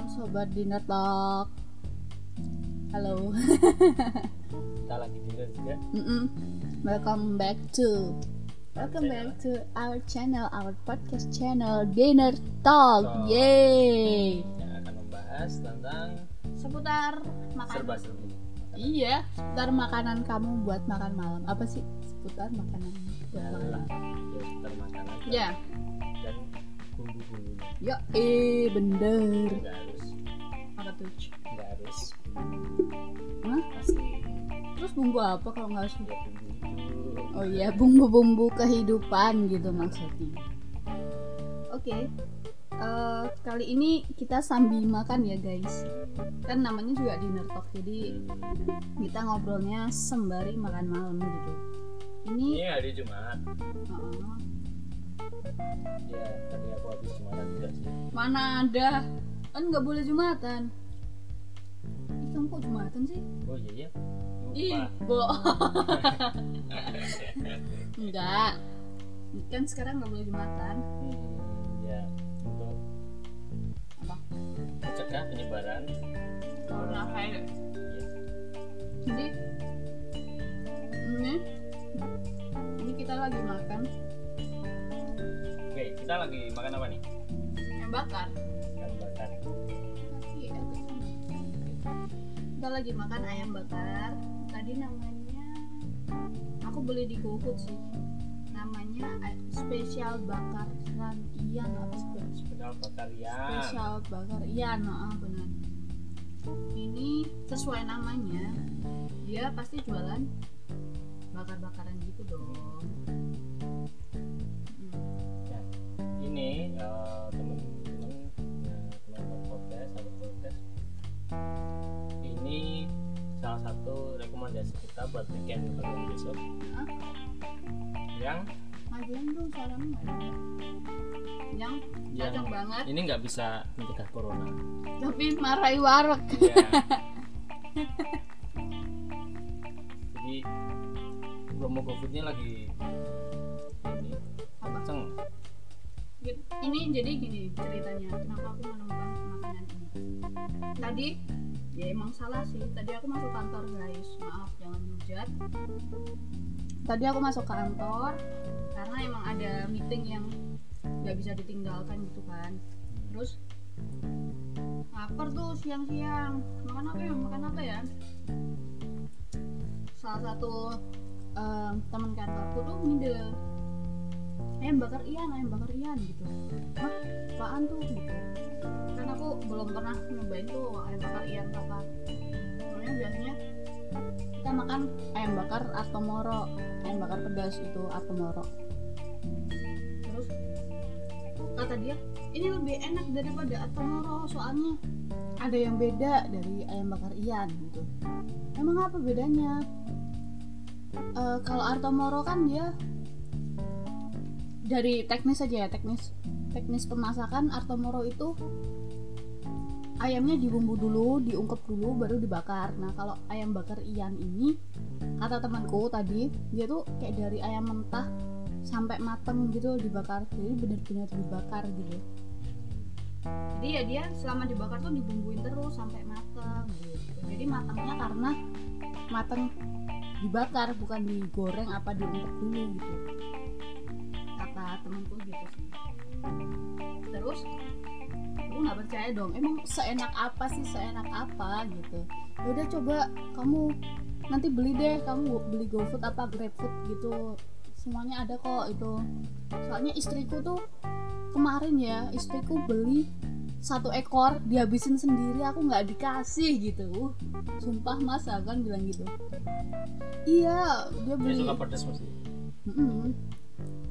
malam sobat dinner talk. Halo. kita lagi dinner juga Mm-mm. Welcome back to Welcome back to our channel, our podcast channel Dinner Talk. Talk. Yeay. yang akan membahas tentang Seputar serba makanan. serbi Iya, seputar makanan kamu buat makan malam. Apa sih seputar makanan buat makan adalah malam? ya seputar makanan Ya. dan bumbu bumbunya Yo, eh bener. nggak harus Apa tuh? nggak harus Hah? asli Terus bumbu apa kalau nggak harus ya bumbu itu Oh iya, bumbu-bumbu kehidupan gitu maksudnya. Oke. Eh, kali ini kita sambil makan ya guys. Kan namanya juga dinner talk. Jadi kita ngobrolnya sembari makan malam gitu. Ini ini hari Jumat uh-uh. Ya tadi aku habis Jumatan juga sih mana ada? Kan nggak boleh jumatan. Ih, kamu kok jumatan sih? oh iya iya Ih. Enggak. Kan sekarang nggak boleh jumatan. Hmm, ya untuk Apa? mencegah penyebaran Corona virus. ya, jadi ini ini kita lagi makan kita lagi makan apa nih? Yang bakar. Ikan bakar. Sama. kita lagi makan ayam bakar. Tadi namanya aku beli di GoFood sih. Namanya ay- spesial bakar Ian apa spe- spesial bakar ya spesial bakar Ian oh, benar. Ini sesuai namanya. Dia pasti jualan bakar-bakaran gitu dong ini eh, teman-teman ya, teman-teman podcast sahabat podcast ini salah satu rekomendasi kita buat weekend kalian besok Hah? yang majuan dong suaranya ada. yang yang banget ini nggak bisa mencegah corona tapi marahi warak ya. jadi promo covidnya lagi ini kenceng. Ini jadi gini ceritanya kenapa aku menemukan makanan ini? Tadi ya emang salah sih tadi aku masuk kantor guys. Maaf jangan hujat. Tadi aku masuk kantor karena emang ada meeting yang nggak bisa ditinggalkan gitu kan. Terus lapar tuh siang-siang. Makan apa ya? Makan apa ya? Salah satu em, teman kantorku tuh ngide ayam bakar ian ayam bakar ian gitu. Hah, apaan tuh gitu. Kan aku belum pernah nyobain tuh ayam bakar ian apa soalnya biasanya kita makan ayam bakar atau moro ayam bakar pedas itu atau moro terus kata dia ini lebih enak daripada atau moro soalnya ada yang beda dari ayam bakar ian gitu. Emang apa bedanya? Eh, kalau Artomoro kan dia dari teknis aja ya teknis teknis pemasakan Artomoro itu ayamnya dibumbu dulu diungkep dulu baru dibakar. Nah kalau ayam bakar Ian ini kata temanku tadi dia tuh kayak dari ayam mentah sampai mateng gitu dibakar. Jadi benar-benar dibakar gitu. Jadi ya dia selama dibakar tuh dibumbuin terus sampai mateng gitu. Jadi matangnya karena mateng dibakar bukan digoreng apa diungkep dulu gitu kata temanku gitu sih. Terus aku nggak percaya dong emang seenak apa sih seenak apa? gitu. Ya udah coba kamu nanti beli deh kamu beli GoFood apa GrabFood gitu. Semuanya ada kok itu. Soalnya istriku tuh kemarin ya istriku beli satu ekor dihabisin sendiri aku nggak dikasih gitu. Sumpah mas kan bilang gitu. Iya dia dia beli. suka pedas mesti Mm-mm.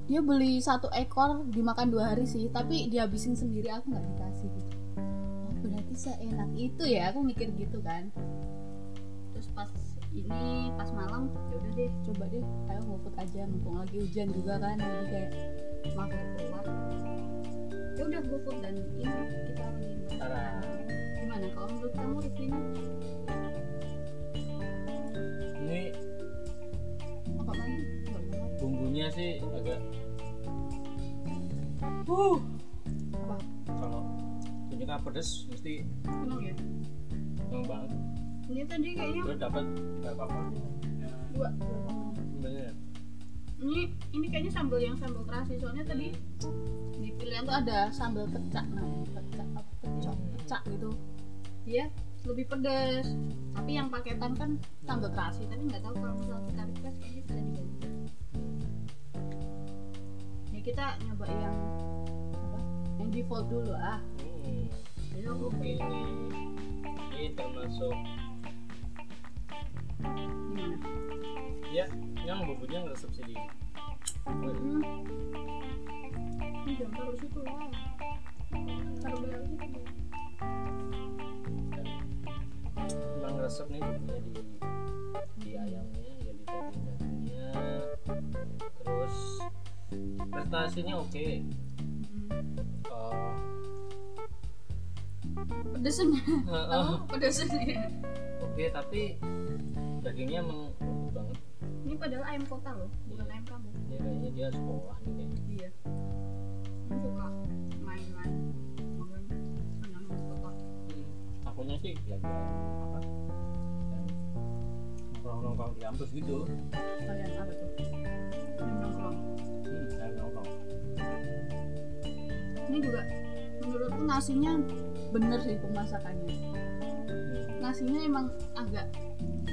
Dia beli satu ekor dimakan dua hari sih. Tapi dihabisin sendiri aku nggak dikasih gitu. Oh, berarti seenak itu ya? Aku mikir gitu kan. Terus pas ini pas malam ya udah deh coba deh. Ayo ngoput aja mumpung lagi hujan juga kan jadi kayak makan keluar ya udah GoFood dan ini kita Tara. gimana? Kalau menurut kamu reviewnya bumbunya sih agak uh apa? Kalau suka pedes mesti emang ya? Seneng banget. Ini tadi kayaknya gue dapat berapa porsi dua. Sebenarnya ini ini kayaknya sambal yang sambal terasi. Soalnya tadi di pilihan tuh ada sambal pecak nah pecak apa pecak pecak gitu. Dia lebih pedas tapi yang paketan kan sambal terasi. Tapi nggak tahu kalau misalnya kita request kayaknya bisa diganti kita nyoba yang apa yang default dulu ah hmm. Ayo, oke ini ini termasuk gimana ya yang bumbunya ngeresep sendiri Hmm. Ini jangan taruh situ lah. Taruh belakang situ. emang resep nih bumbunya di di prestasinya oke Hmm. Eh, Pedesnya. eh, eh, pedesnya. oke tapi dagingnya emang banget Ini padahal ayam kota loh, bukan ayam kampung. ya kayaknya dia sekolah nih kayaknya Iya. Aku suka main-main. Main senang di kota. takutnya sih belajar apa dan nongkrong-nongkrong di kampus gitu Kalian apa tuh? Nongkrong. hmm, saya nongkrong Ini juga menurutku nasinya bener sih pemasakannya. Nasinya emang agak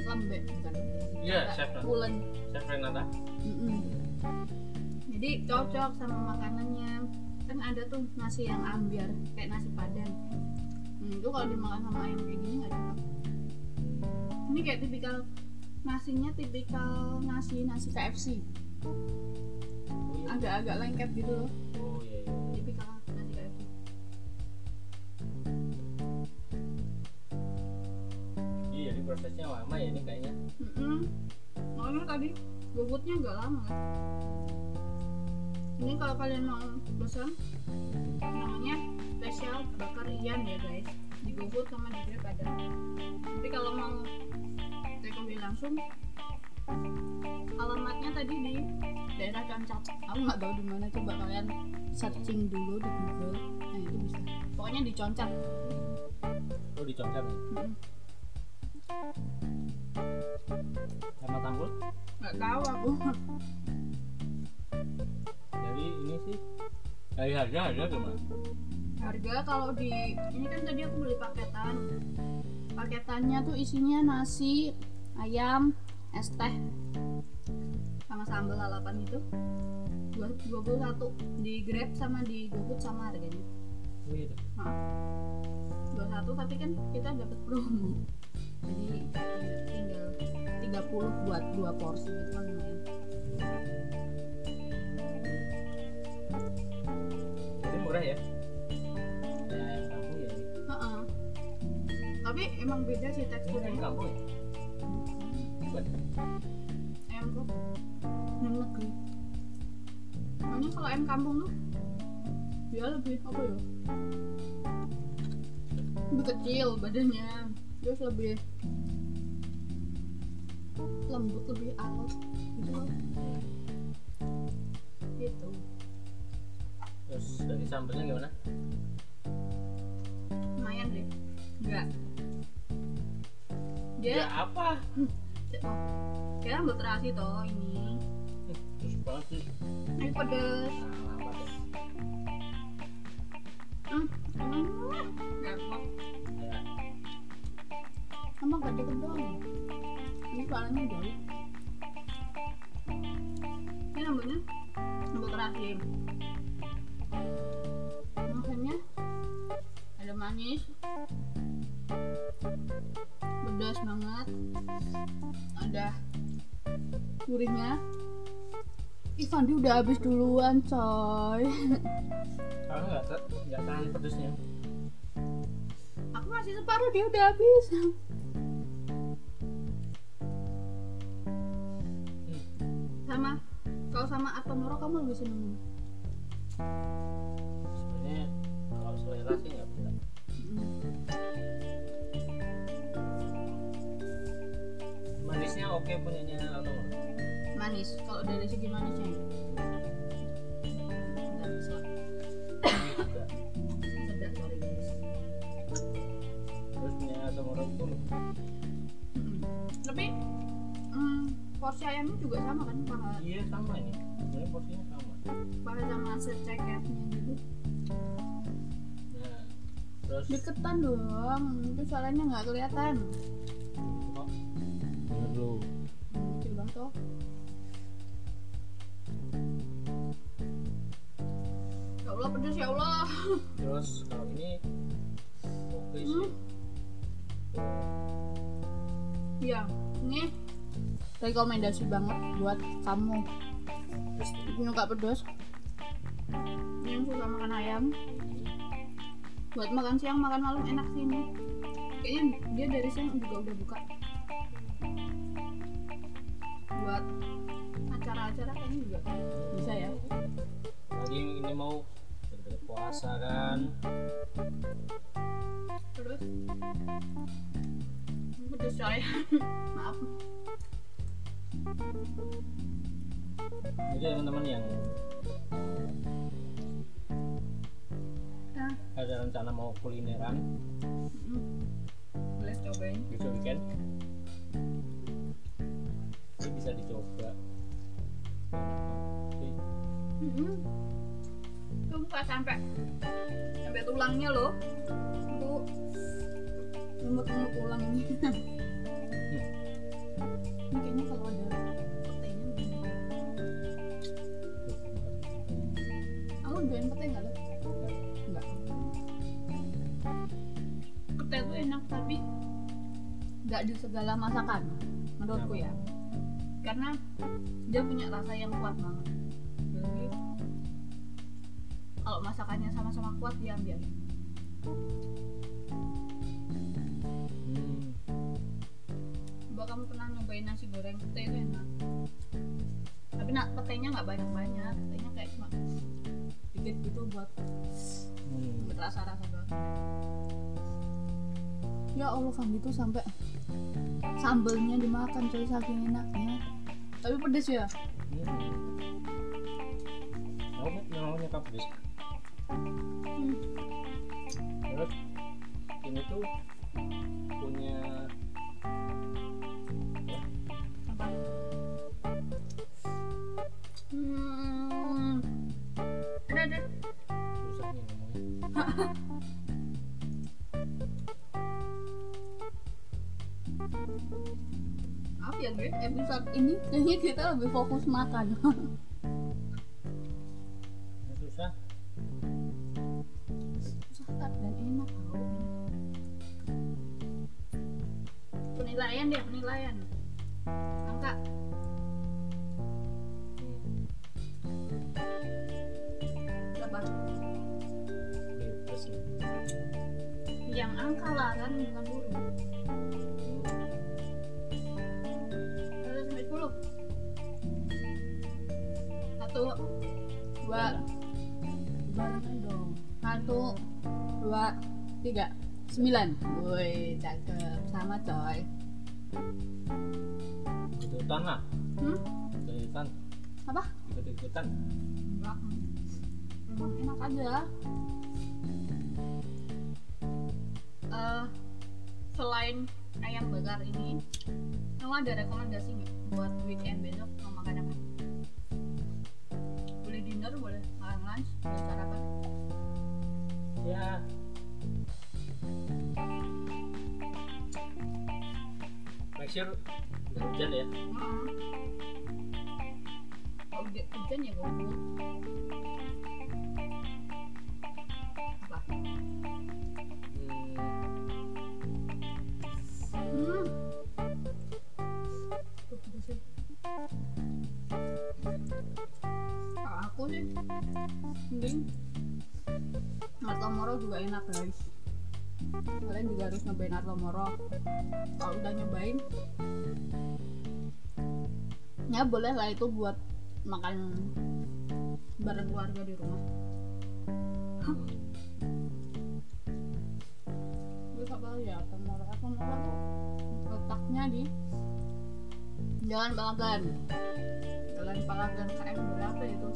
lembek bukan? Iya, chef. pulen. chef Renata Mm-mm. Jadi cocok sama makanannya. Kan ada tuh nasi yang ambiar kayak nasi padang. Hmm, itu kalau dimakan sama ayam kayak gini nggak cocok. Ini kayak tipikal nasinya tipikal nasi nasi KFC. oh iya Agak-agak lengket gitu loh. oh iya Mm-mm. Makanya tadi bobotnya nggak lama kan. Ini kalau kalian mau pesan namanya spesial bakar ian ya guys di GoFood sama di Grab ada. Tapi kalau mau take away langsung alamatnya tadi di daerah Cancap. Aku nggak tahu di mana coba kalian searching dulu di Google. Nah itu bisa. Pokoknya di Concap. oh diconcat nih Mm-mm. sama tanggul Nggak tahu aku. jadi ini sih dari harga harga gimana harga kalau di ini kan tadi aku beli paketan. Paketannya tuh isinya nasi ayam es teh sama sambal lalapan itu dua dua puluh satu di grab sama di GoFood sama harganya. Oh iya dua satu tapi kan kita dapat promo jadi tinggal 30 buat dua porsi itu kan lumayan jadi murah ya? Ayam kampung ya. Heeh. tapi emang beda sih ini ayam teksturnya kampung ya bukan ayam kok ayam negeri. Soalnya kalau ayam kampung tuh dia lebih apa ya? Lebih kecil badannya terus lebih lembut lebih alot gitu loh. Gitu. Terus dari sambelnya gimana? Lumayan deh. Enggak ya dia apa? dia sambal terasi toh ini. Terus banget sih. Ini pedes. Hmm emang gak deket doang. Ini soalnya jauh. Ini sambalnya sambal terasi makannya ada manis. Pedas banget. Ada gurihnya. Ivan dia udah habis duluan coy. Aku nggak tahan pedesnya aku masih separuh dia udah habis sama Atomoro kamu lebih seneng sebenarnya kalau selera sih nggak Mm. manisnya oke punyanya atau manis. Kalau dari segi manisnya? Nggak bisa. Sedap guys terus punya Mm-mm. tapi mm, porsi ayamnya juga sama kan paha? Iya sama ini sebenarnya porsinya sama. Paha sama seceketnya gitu nah terus? Deketan dong itu suaranya nggak kelihatan. Bener dulu. Kecil banget tuh ya Allah pedes ya Allah. Terus kalau ini oke sih. Hmm. ya ini rekomendasi banget buat kamu terus suka pedas. Yang suka makan ayam. Buat makan siang makan malam enak sih ini. Kayaknya dia dari siang juga udah buka. Buat acara-acara kayaknya juga bisa ya. Lagi ini mau deket puasa kan? Terus? Pedes coy. Maaf jadi teman-teman yang nah, ada rencana mau kulineran. Mm, boleh cobain. Besok weekend. Ini bisa dicoba. Tapi Mm-mm. itu buka sampai. Sampai tulangnya loh. Itu lumut-lumut tulang ini. Ini kayaknya nggak di segala masakan menurutku ya. Karena dia punya rasa yang kuat banget. Jadi kalau masakannya sama-sama kuat dia ambil. Hmm. coba kamu pernah nyobain nasi goreng? Pete itu enak. Tapi nak petenya nggak banyak-banyak. Petenya kayak cuma dikit gitu buat Hmm. berasa-rasa banget ya Allah kan gitu sampai sambelnya dimakan coy saking enaknya. Tapi pedes ya? Nyokap pedes. Ini kayaknya kita lebih fokus makan sembilan woi cakep sama coy Ikutan lah. hmm? Ikutan. apa Ikut-ikutan. enggak emang enak aja Eh, selain ayam bakar ini kamu ada rekomendasi nggak buat weekend besok mau makan apa boleh dinner boleh makan lunch. Boleh sarapan Ya. Make sure nggak hujan ya. Kalau udah hujan ya gabut Hmm. hmm aku sih? Mending Artomoro juga enak guys. Kalian juga harus nyobain Artomoro kalau udah nyobain ya boleh lah itu buat makan bareng keluarga di rumah. Terus apa lagi ya Artomoro Artomoro tuh letaknya di Jalan Palagan. Jalan Palagan KM berapa itu?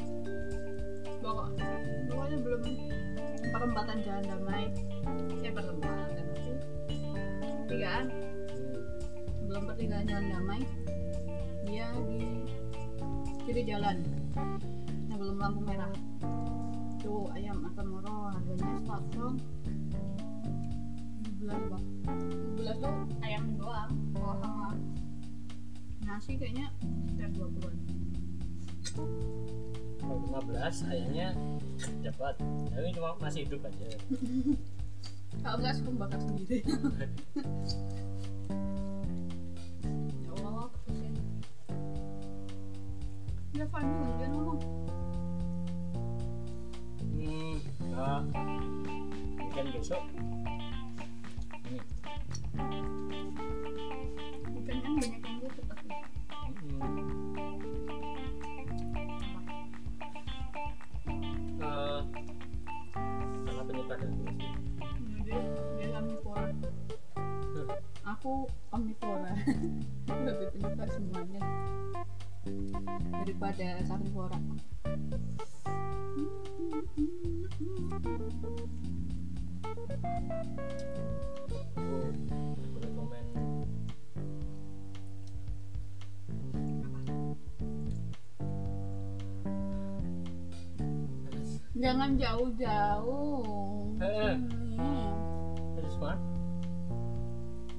Pokok pokoknya belum perempatan jalan damai. Eh perempatan sih pertigaan. Belum pertigaan jalan damai dia di kiri jalan. Yang belum lampu merah. Tuh ayam akan moro harganya startron bulan bang bulan tuh ayam doang kalau sama nasi kayaknya sekitar 20 an kalau 15 ayahnya dapat. Tapi cuma masih hidup aja kalau enggak suka bakar sendiri. Ya Allah kesian ya dia ngomong. Hmm nah weekend besok aku aku rekomen jangan jauh-jauh Eh. Hmm. terus mah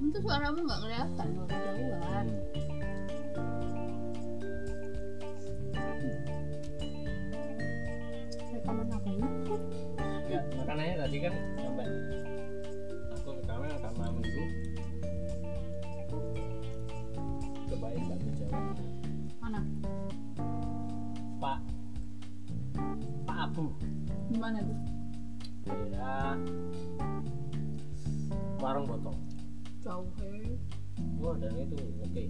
itu suaramu nggak kelihatan kalau kan? Sampai. Aku rekaman karena minggu cobain bakmi jawa mana? Pak. Pak abu. Di mana tuh? Daerah warung botol jauh he. wah dan itu. Oke.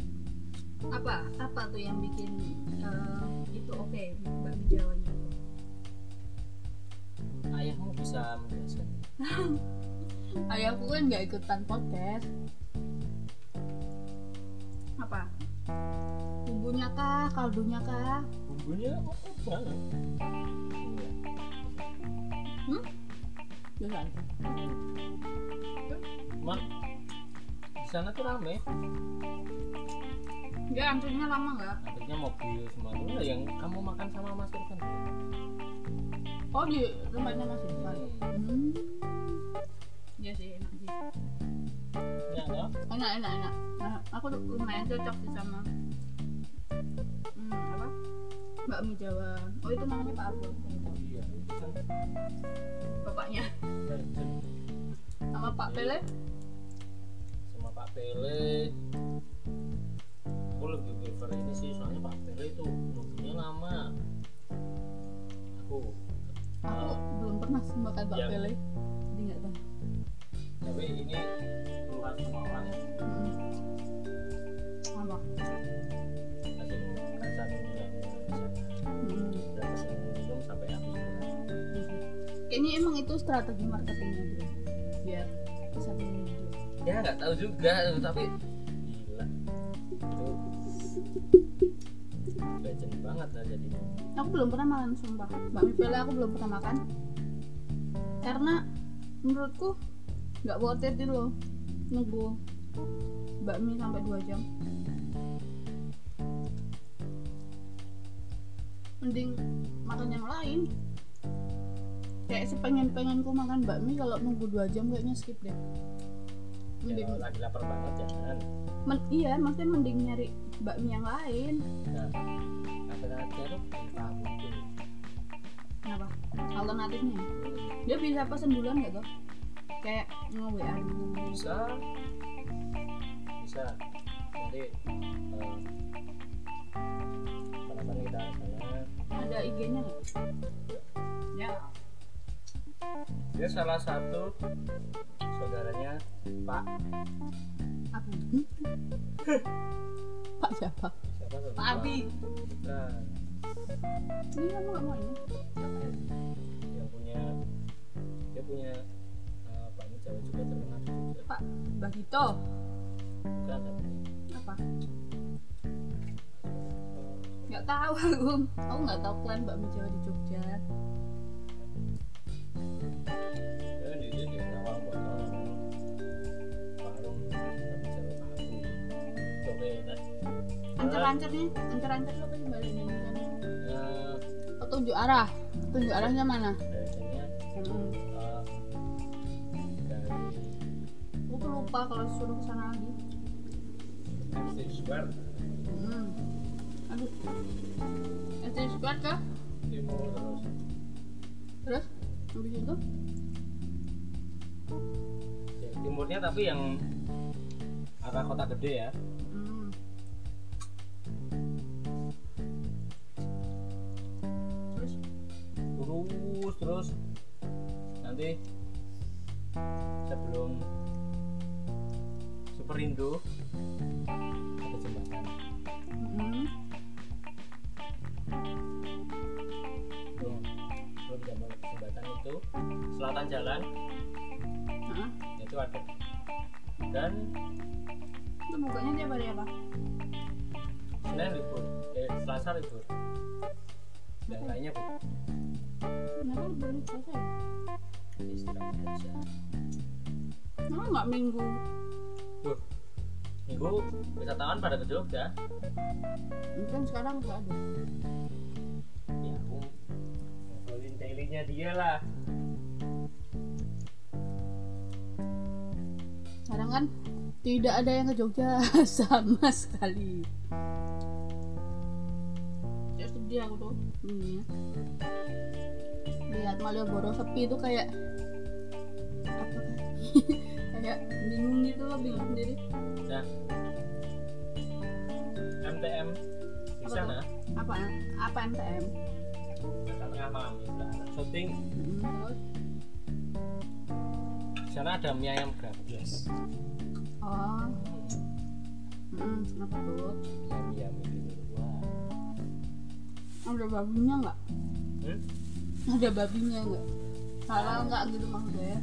Apa apa tuh yang bikin eh, itu oke bakmi jawanya tuh ayahmu bisa menjelaskan ayahku kan nggak ikutan podcast. Apa? Bumbunya kah? Kaldunya kah? Bumbunya Iya. hmm? Biasa aja Cuman di sana tuh rame. Dia antrinya lama nggak? Akhirnya mobil semua. Itu Nah, yang kamu makan sama Mas Irfan oh di rumahnya masih depan Hmm. Iya sih enak sih. Ya? No? enak enak enak. Nah, aku lumayan cocok sih sama hmm, apa? Bakmi jawa. Oh itu namanya pak Abdul iya kan. Bapaknya. Legend. sama pak Pele? Sama Pak Pele. Aku lebih prefer ini sih soalnya Pak Pele itu nunggunya lama. Aku aku belum pernah sih makan pak Iya. Pele jadi nggak tahu. Tapi ini keluar semua orang. Ya apa masih hmm. udah pesen minum sampai habis. Kayaknya emang itu strategi marketingnya dia biar bisa minum ya nggak tahu juga tapi gila. Itu legend banget lah jadinya aku belum pernah makan sumpah bakmi pele aku belum pernah makan. Karena menurutku nggak worth it loh nunggu bakmi sampai 2 jam. Mending makan yang lain. Kayak sepengen pengenku makan bakmi kalau nunggu 2 jam kayaknya skip deh. Mending ya, lagi lapar banget jangan men- iya maksudnya mending nyari bakmi yang lain. Nah tuh entah mungkin kenapa? Alternatifnya? Dia bisa pesen duluan nggak tuh kayak nge WA gitu. bisa. Bisa. Nanti eh, kapan kita sana ada IG-nya nggak? Ya. Dia salah satu saudaranya Pak. Aku Pak siapa? Pak Abi nah ini kamu nggak mau ini yang punya dia punya pak ini cewek juga terkenal. Pak Bagito bukan apa nggak tahu aku aku nggak tahu klan Pak jawa di Jogja ancer-ancer tuh apa sih bahasa Indonesia Eh, petunjuk arah. Petunjuk arahnya mana? Biasanya Hmm. dari aku tuh lupa kalau suruh ke sana lagi. FC Square. Hmm. aduh. SD Square kah timur terus. Terus? Habis itu ya, timurnya tapi yang arah kota gede ya libur dan lainnya bu kenapa belum selesai? Istirahat aja. Kenapa nggak minggu? Tuh, minggu? Wisatawan pada ke Jogja? Mungkin sekarang nggak ada. Ya aku ngobrolin dailynya dia lah. Sekarang kan tidak ada yang ke Jogja sama sekali sedih aku tuh. Ya lihat Malioboro sepi itu kayak apa kayak bingung gitu loh bingung sendiri. Nah MTM di sana. Apa apa MTM akan tengah malam syuting. Hmm, terus? Di sana ada mie ayam gratis. Oh. Hmm, apa tuh? Yang ayam itu ada babinya nggak? Hmm? ada babinya nggak? Halal nggak gitu maksudnya ya?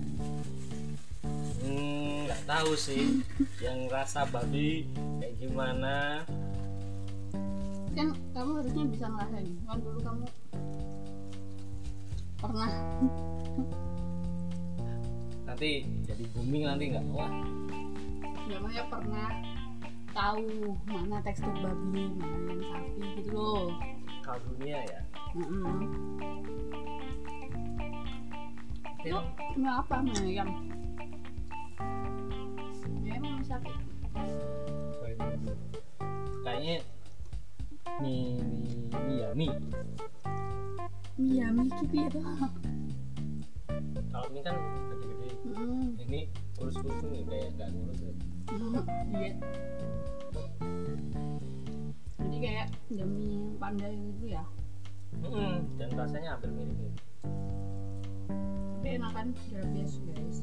Hmm, nggak tahu sih. Yang rasa babi kayak gimana? Kan kamu harusnya bisa ngerasain. Kan dulu kamu pernah. Nanti jadi booming nanti nggak wah namanya pernah tahu mana tekstur babi mana yang sapi gitu loh kaldunya ya? Mm-mm. Mungkin Lo ini apa mie ayam mie ayam sama sapi kayaknya ya mie ya mie kipi itu kalau mie kan gede-gede. Mm-mm. ini kurus-kurus nih kayak nggak kurus ya. iya. Jadi kayak demi pandai gitu ya? Mm-mm, dan rasanya hampir mirip-mirip. Tapi enakan gratis guys.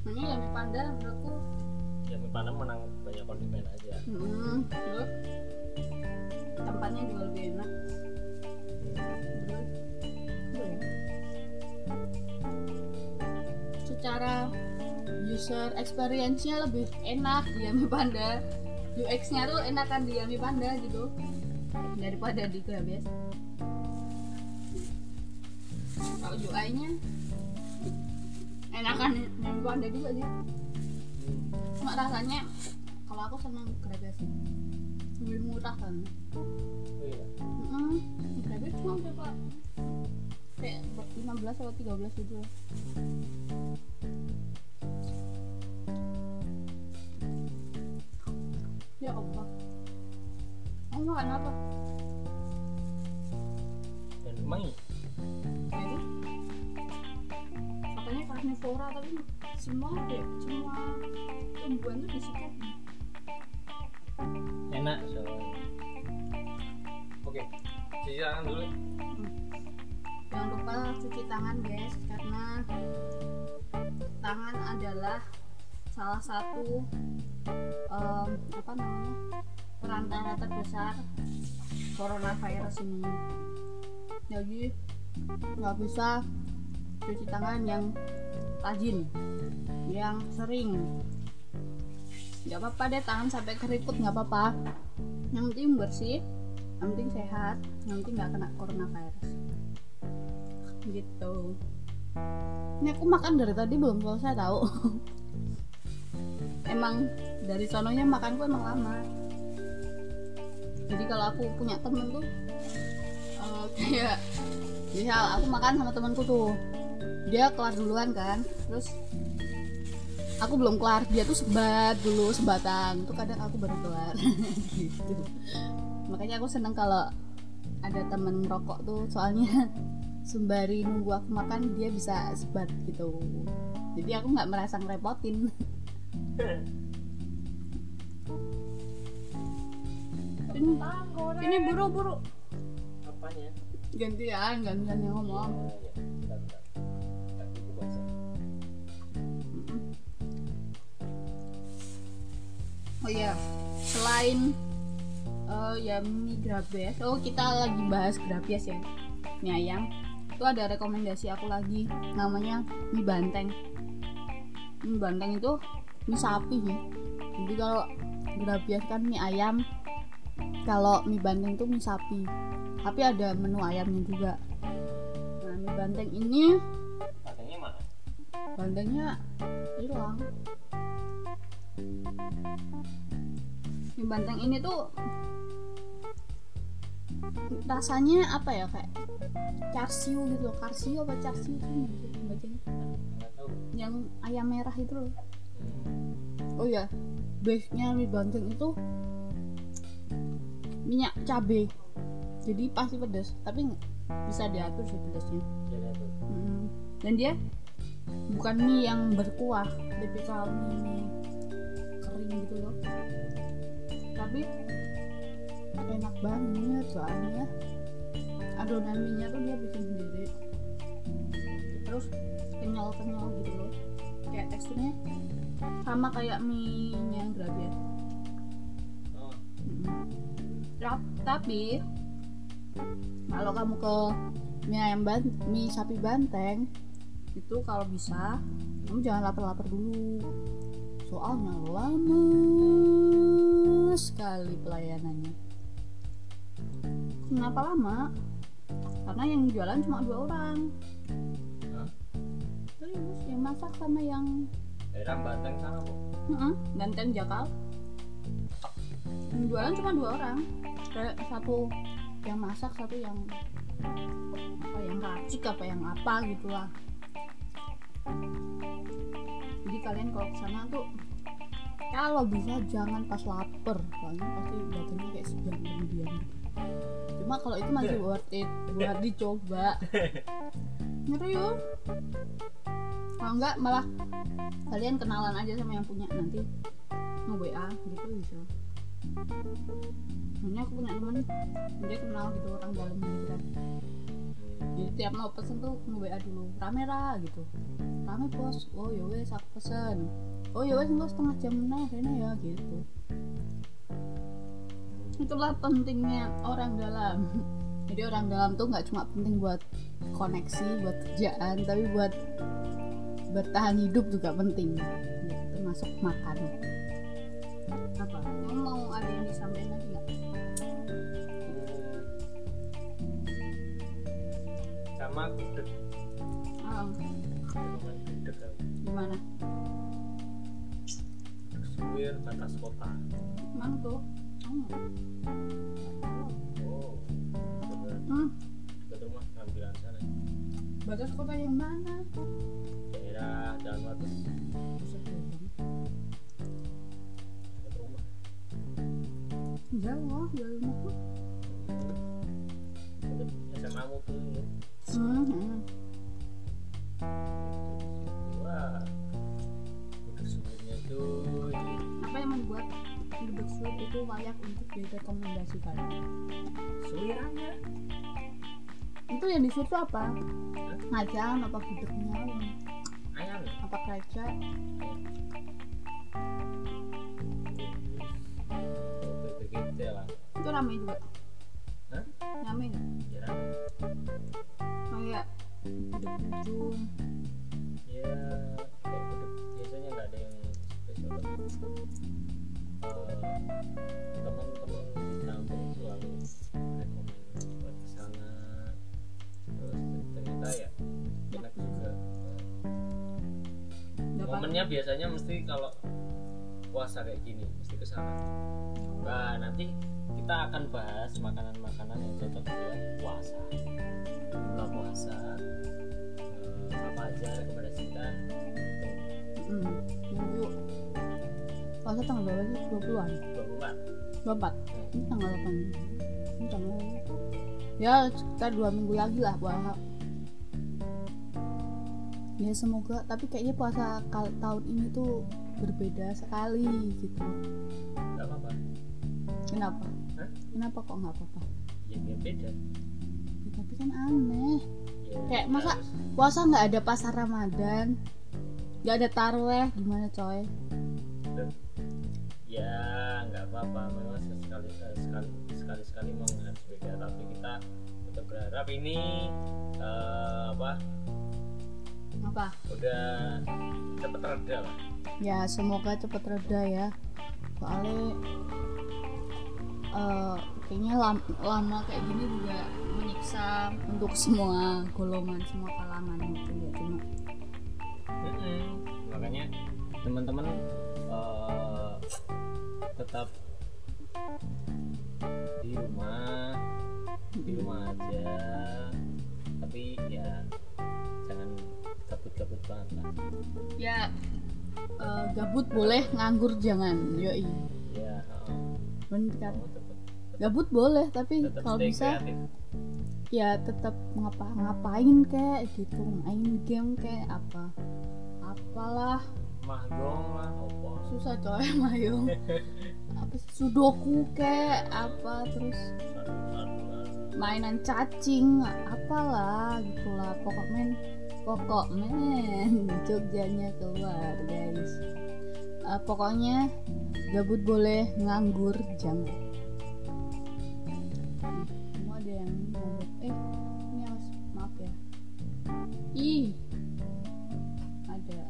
Hmm. ini demi panda menurutku. Ya mie padang menang banyak kondimen aja. Hmm, terus tempatnya juga lebih enak. Terus secara user experience-nya lebih enak di Yami Panda UX-nya tuh enakan di Yami Panda gitu. Daripada di Grabes kalau UI-nya enakan di Yami Panda juga sih. Cuma rasanya kalau aku senang Grabes lebih murah kan. Oh iya. Mm Grabes cuma berapa? Kayak 15 atau 13 gitu ya Allah. Kamu makan apa? dan emang iya? Jadi katanya karnivora tapi semua deh semua tumbuhan tuh di situ enak soalnya. Oke cuci tangan dulu. Jangan lupa cuci tangan guys karena tangan adalah salah satu em, apa namanya perantara terbesar coronavirus ini. Jadi nggak bisa cuci tangan yang rajin yang sering. Nggak apa-apa deh tangan sampai keriput nggak apa-apa. Yang penting bersih yang penting sehat yang penting nggak kena coronavirus. Gitu. Ini aku makan dari tadi belum selesai tahu emang dari sononya makanku emang lama. Jadi kalau aku punya temen tuh eh, kayak misal aku makan sama temanku tuh. Dia kelar duluan kan terus aku belum kelar. Dia tuh sebat dulu sebatang tuh kadang aku baru kelar. Gitu. Makanya aku seneng kalau ada temen rokok tuh. Soalnya sembari nunggu aku makan dia bisa sebat gitu. Jadi aku nggak merasa ngerepotin ini ini buru-buru. Apanya? Gantian gantian yang ngomong. Ya, ya. Bentar, bentar. Bentar, aku baca. oh iya. Selain eh, ya mie grabes oh kita lagi bahas grabes ya mie ayam. Itu ada rekomendasi aku lagi namanya mie banteng. Mie banteng itu mie sapi sih jadi kalau grabes kan mie ayam kalau mie banteng itu mie sapi. Tapi ada menu ayamnya juga. Nah mie banteng ini Katanya mana? Bantengnya hilang. Mie banteng ini tuh rasanya apa ya kayak carsiu gitu loh. Carsiu apa carsiu itu tahu. Yang ayam merah itu loh. Oh ya base nya mie banteng itu minyak cabe. Jadi pasti pedas tapi bisa diatur sih pedasnya. Jadi apa Mm. dan dia bukan mie yang berkuah tipikal mie, mie kering gitu loh. Tapi enak banget soalnya. Adonan mie nya tuh dia bikin sendiri. Terus kenyal kenyal gitu loh. Kayak teksturnya sama kayak mie yang grabia oh. Tap- tapi kalau kamu ke mie ayam ban mie sapi banteng itu kalau bisa kamu jangan lapar-lapar dulu. Soalnya lama sekali pelayanannya. Kenapa lama? Karena yang jualan cuma dua orang. Hah? terus yang masak sama yang daerah Banteng sana bu. Heeh, Banteng Jakal. Yang jualan cuma dua orang. Kayak satu yang masak satu yang apa yang racik apa yang apa gitulah. Jadi kalian kalau ke sana tuh kalau bisa jangan pas lapar. Soalnya pasti badannya kayak sedang kemudian. Cuma kalau itu masih worth it. Buat dicoba. Serius kalau enggak malah kalian kenalan aja sama yang punya nanti mau WA gitu bisa Soalnya aku punya temen dia kenal gitu orang dalam gitu kan. Jadi tiap mau pesen tuh nge WA dulu rame ra gitu. Rame bos. Oh ya wes aku pesen. Oh ya wes setengah jam nah rena ya gitu. Itulah pentingnya orang dalam. Jadi orang dalam tuh nggak cuma penting buat koneksi buat kerjaan tapi buat bertahan hidup juga penting. Ya, termasuk makan. Apa? Kamu mau ada yang disampaikan lagi nggak? Sama gudeg kan. gimana? Suwir batas kota. Mana tuh oh. oh hmm, dekat rumah sana batas kota yang mana jalan batas Buset, jauh jauh jauh rumahku dekat SMA mu tuh ya. hmm, hmm. wah. Gudeg suwirnya tuh apa yang membuat gudeg suwir itu layak untuk direkomendasikan suwirannya itu yang di situ apa ngajang apa gudegnya? ayam apa lah itu ramai juga. Hah? ramai nggak? Jarang kayak gudeg ujung ya kayak biasanya nggak ada yang spesial Eh, teman-teman momennya biasanya mesti kalau puasa kayak gini mesti ke sana. Nah nanti kita akan bahas makanan-makanan yang cocok buat puasa. Buka puasa eh, apa aja rekomendasi kita Hmm. Minggu puasa tanggal berapa sih? 20-an? 24 24 Ini tanggal 8 Ini tanggal Ya sekitar 2 minggu lagi lah puasa Ya semoga. Tapi kayaknya puasa kal- tahun ini tuh berbeda sekali gitu. Nggak apa-apa. Kenapa? Hah? Kenapa kok nggak apa-apa? ya beda. Ya, tapi kan aneh. Ya, Kayak masa- harus- Puasa nggak ada pasar Ramadan? Nggak ada tarweh? Gimana coy? Ya nggak apa-apa. Memang sekali sekali sekali sekali memang harus beda. Tapi kita tetap berharap ini eh, apa apa? Udah cepet reda lah. Ya semoga cepet reda ya. Soalnya eh, kayaknya lam- lama kayak gini juga menyiksa untuk semua golongan semua kalangan gitu ya cuma. Mm-mm. makanya teman-teman eh, tetap di rumah di rumah aja kabut-kabut banget lah ya eh, gabut boleh nganggur jangan yoi. Ya bener kan? Tetap, gabut boleh tapi kalau bisa kreatif. ya tetap ngapa ngapain kayak gitu main game kayak apa apalah. Mahgong lah opo. Susah coy mayung apa sudoku kayak apa terus mainan cacing apalah gitulah. Pokok men pokok men Jogjanya keluar guys. Eh, pokoknya gabut boleh nganggur jangan. Semua ada yang ngabut eh ini mas maaf ya. Ih ada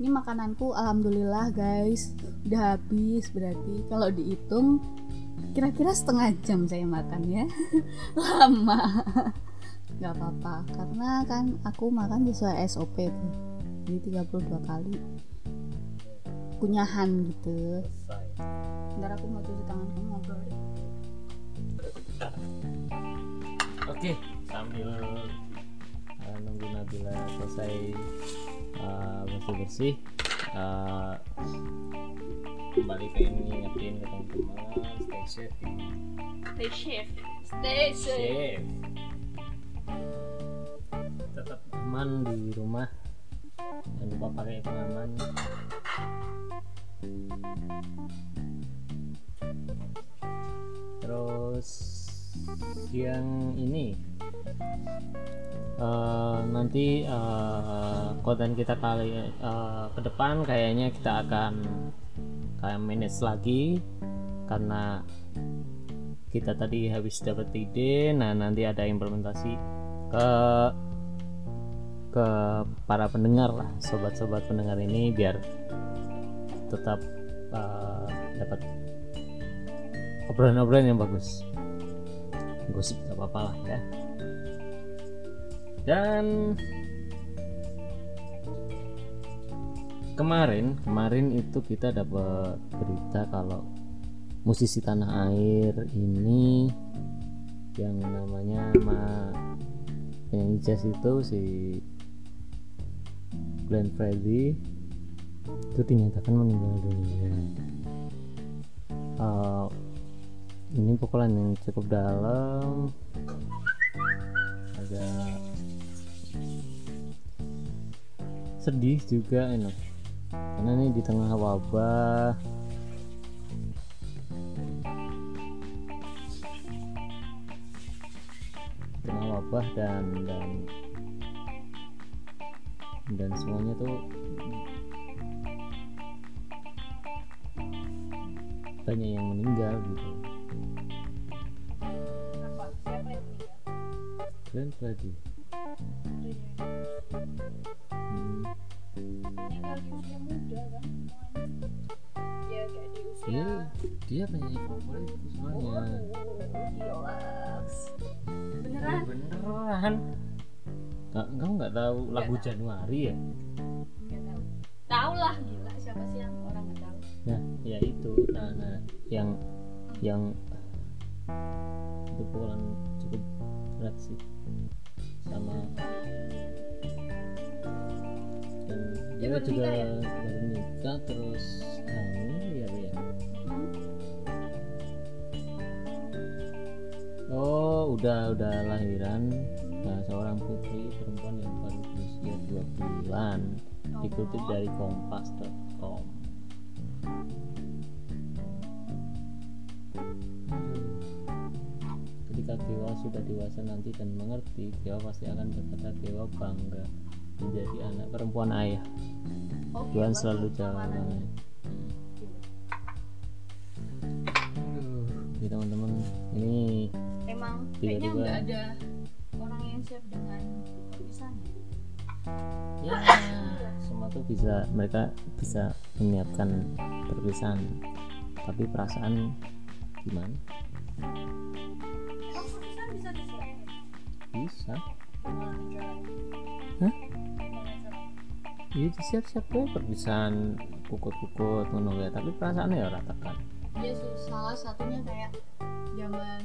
ini makananku alhamdulillah guys. Udah habis berarti kalau dihitung kira-kira setengah jam saya makan ya. Lama. Nggak apa-apa karena kan aku makan sesuai SOP tuh. Jadi 32 kali. Kunyahan gitu. Ntar aku mau cuci tangan kamu deh. Oke, sambil uh, nunggu Nabila selesai uh, bersih-bersih, uh, kembali pengen ngingetin ke teman-teman stay safe, stay safe. Stay safe, tetap aman di rumah, jangan lupa pakai pengaman. Terus yang ini eh, nanti eh, konten kita kali eh, ke depan kayaknya kita akan kayak manage lagi karena kita tadi habis dapat ide nah nanti ada implementasi ke ke para pendengar lah sobat-sobat pendengar ini biar tetap eh, dapat obrolan-obrolan yang bagus. Gosip gak apa-apa lah ya. Dan kemarin kemarin itu kita dapat berita kalau musisi tanah air ini yang namanya ma penyanyi jazz itu si Glenn Fredly itu dinyatakan meninggal dunia. Eh, ini pukulan yang cukup dalam. Agak sedih juga ini karena ini di tengah wabah? Tengah wabah dan dan dan semuanya tuh banyak yang meninggal gitu. Apa? Siapa yang hmm. Di usia muda kan? Ya kayak di usia dia dia penyanyi favorit semuanya Gilaks. Ya, Beneran? beneran Nggak, kamu nggak tahu lagu Januari ya Nggak tahu lah gila siapa sih yang orang nggak tahu nah ya itu nah, nah yang yang itu pukulan cukup berat sih sama baru juga ya? baru nikah terus hamil ya ya Hmm. oh udah udah lahiran nah, seorang putri perempuan yang baru berusia dua bulan dikutip dari kompas.com ketika Dewa sudah dewasa nanti dan mengerti Dewa pasti akan berkata Dewa bangga menjadi anak perempuan ayah Oh, Tuhan selalu jalan. tawanannya. Aduh, ya teman-teman ini emang kayaknya nggak ada orang yang siap dengan perpisahan ya? Semua tuh bisa mereka bisa menyiapkan perpisahan. Tapi perasaan gimana? Bisa disiapkan bisa? Hah? Gimana caranya? ya siap-siap tuh perpisahan kukut-kukut ngono ya tapi perasaannya ya ora tekan Iya sih, salah satunya kayak zaman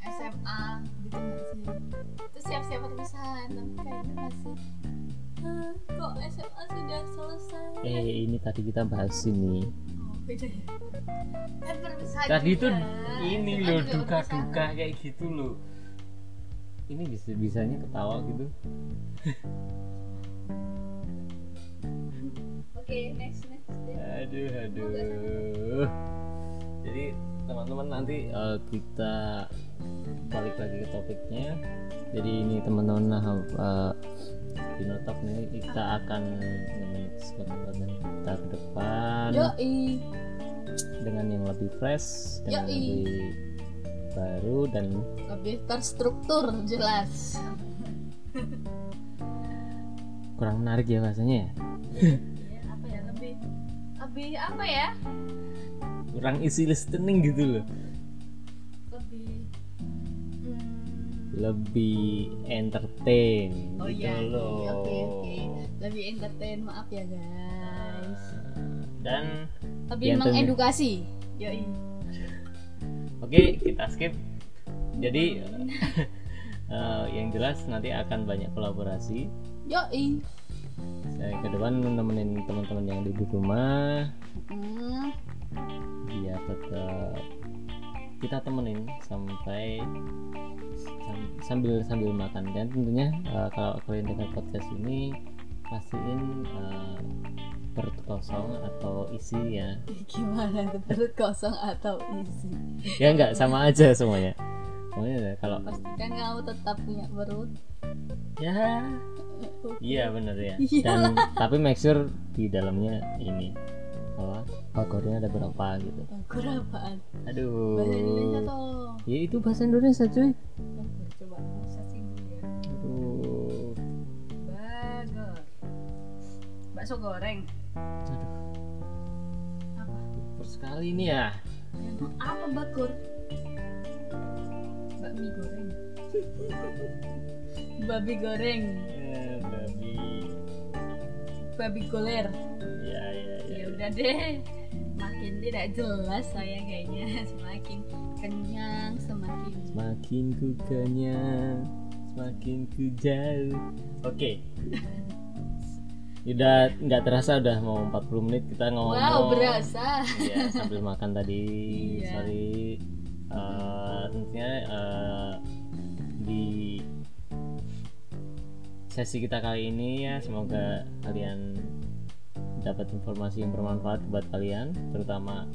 SMA gitu nggak sih? Itu siap-siap perpisahan, tapi kayaknya masih "Hah, kok SMA sudah selesai? eh ini tadi kita bahas ini Oh, beda ya? Kan perpisahan tadi tuh ini SMA loh duka-duka kayak gitu loh ini bisa bisanya ketawa gitu next next. deh. aduh aduh jadi teman-teman nanti eh, kita balik lagi ke topiknya jadi ini teman-teman nah eh, di notap nih kita akan manage konten kita ke depan Yoi. dengan yang lebih fresh dengan Yoi. lebih baru dan Lebih terstruktur jelas. kurang menarik ya bahasanya ya lebih apa ya? kurang isi listening gitu loh Lebih hmm, lebih entertain Oh gitu iya, oke loh oke oke. Lebih entertain, maaf ya guys. dan Lebih mengedukasi. Yoi. oke kita skip jadi eh, yang jelas nanti akan banyak kolaborasi Yoi. Saya ke depan nemenin teman-teman yang di rumah. Hmm, biar tetap kita temenin sampai sam- sambil sambil makan. Dan tentunya eh, kalau kalian dengar podcast ini pastiin eh, perut kosong atau isi ya. Gimana tuh perut kosong atau isi? ya enggak sama aja semuanya. Semuanya ya, kalau Pastikan kamu tetap punya perut. ya iya bener ya Iyalah. dan tapi make sure di dalamnya ini apa bagornya ada berapa gitu Bagus apaan? aduh Bahasa Indonesia tolong. ya itu bahasa Indonesia cuy Coba searching dulu ya. aduh Bagor. Bakso goreng. aduh Apa? super sekali ini ya Emang apa bagor? Bakmi goreng. Babi goreng. Babi goler. ya ya ya, Ya udah deh. Makin tidak jelas saya kayaknya semakin kenyang semakin semakin ku kenyang semakin ku jauh oke udah nggak terasa udah mau 40 menit kita ngomong Wow, berasa. Iya, sambil makan tadi. Iya. Sorry. Eh, tentunya eh, di sesi kita kali ini ya semoga kalian dapat informasi yang bermanfaat buat kalian, terutama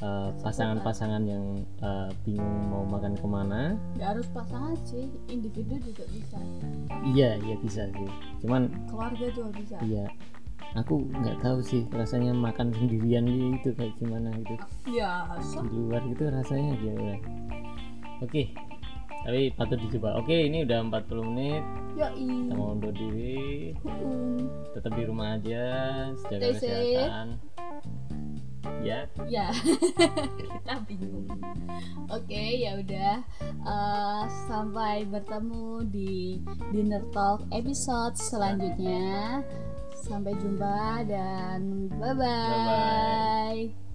eh, pasangan-pasangan yang eh, bingung mau makan ke mana. Gak harus pasangan sih, individu juga bisa. Iya, iya bisa sih. Cuman Keluarga juga bisa. iya, aku nggak tahu sih rasanya makan sendirian gitu kayak gimana gitu. Biasa. di luar gitu rasanya gimana oke tapi patut dicoba oke ini udah 40 menit Yoi. kita mau undur diri tetap di rumah aja jaga kesehatan ya Ya, kita bingung. Oke, ya udah. Eh, sampai bertemu di Dinner Talk episode selanjutnya. Sampai jumpa dan bye Bye-bye.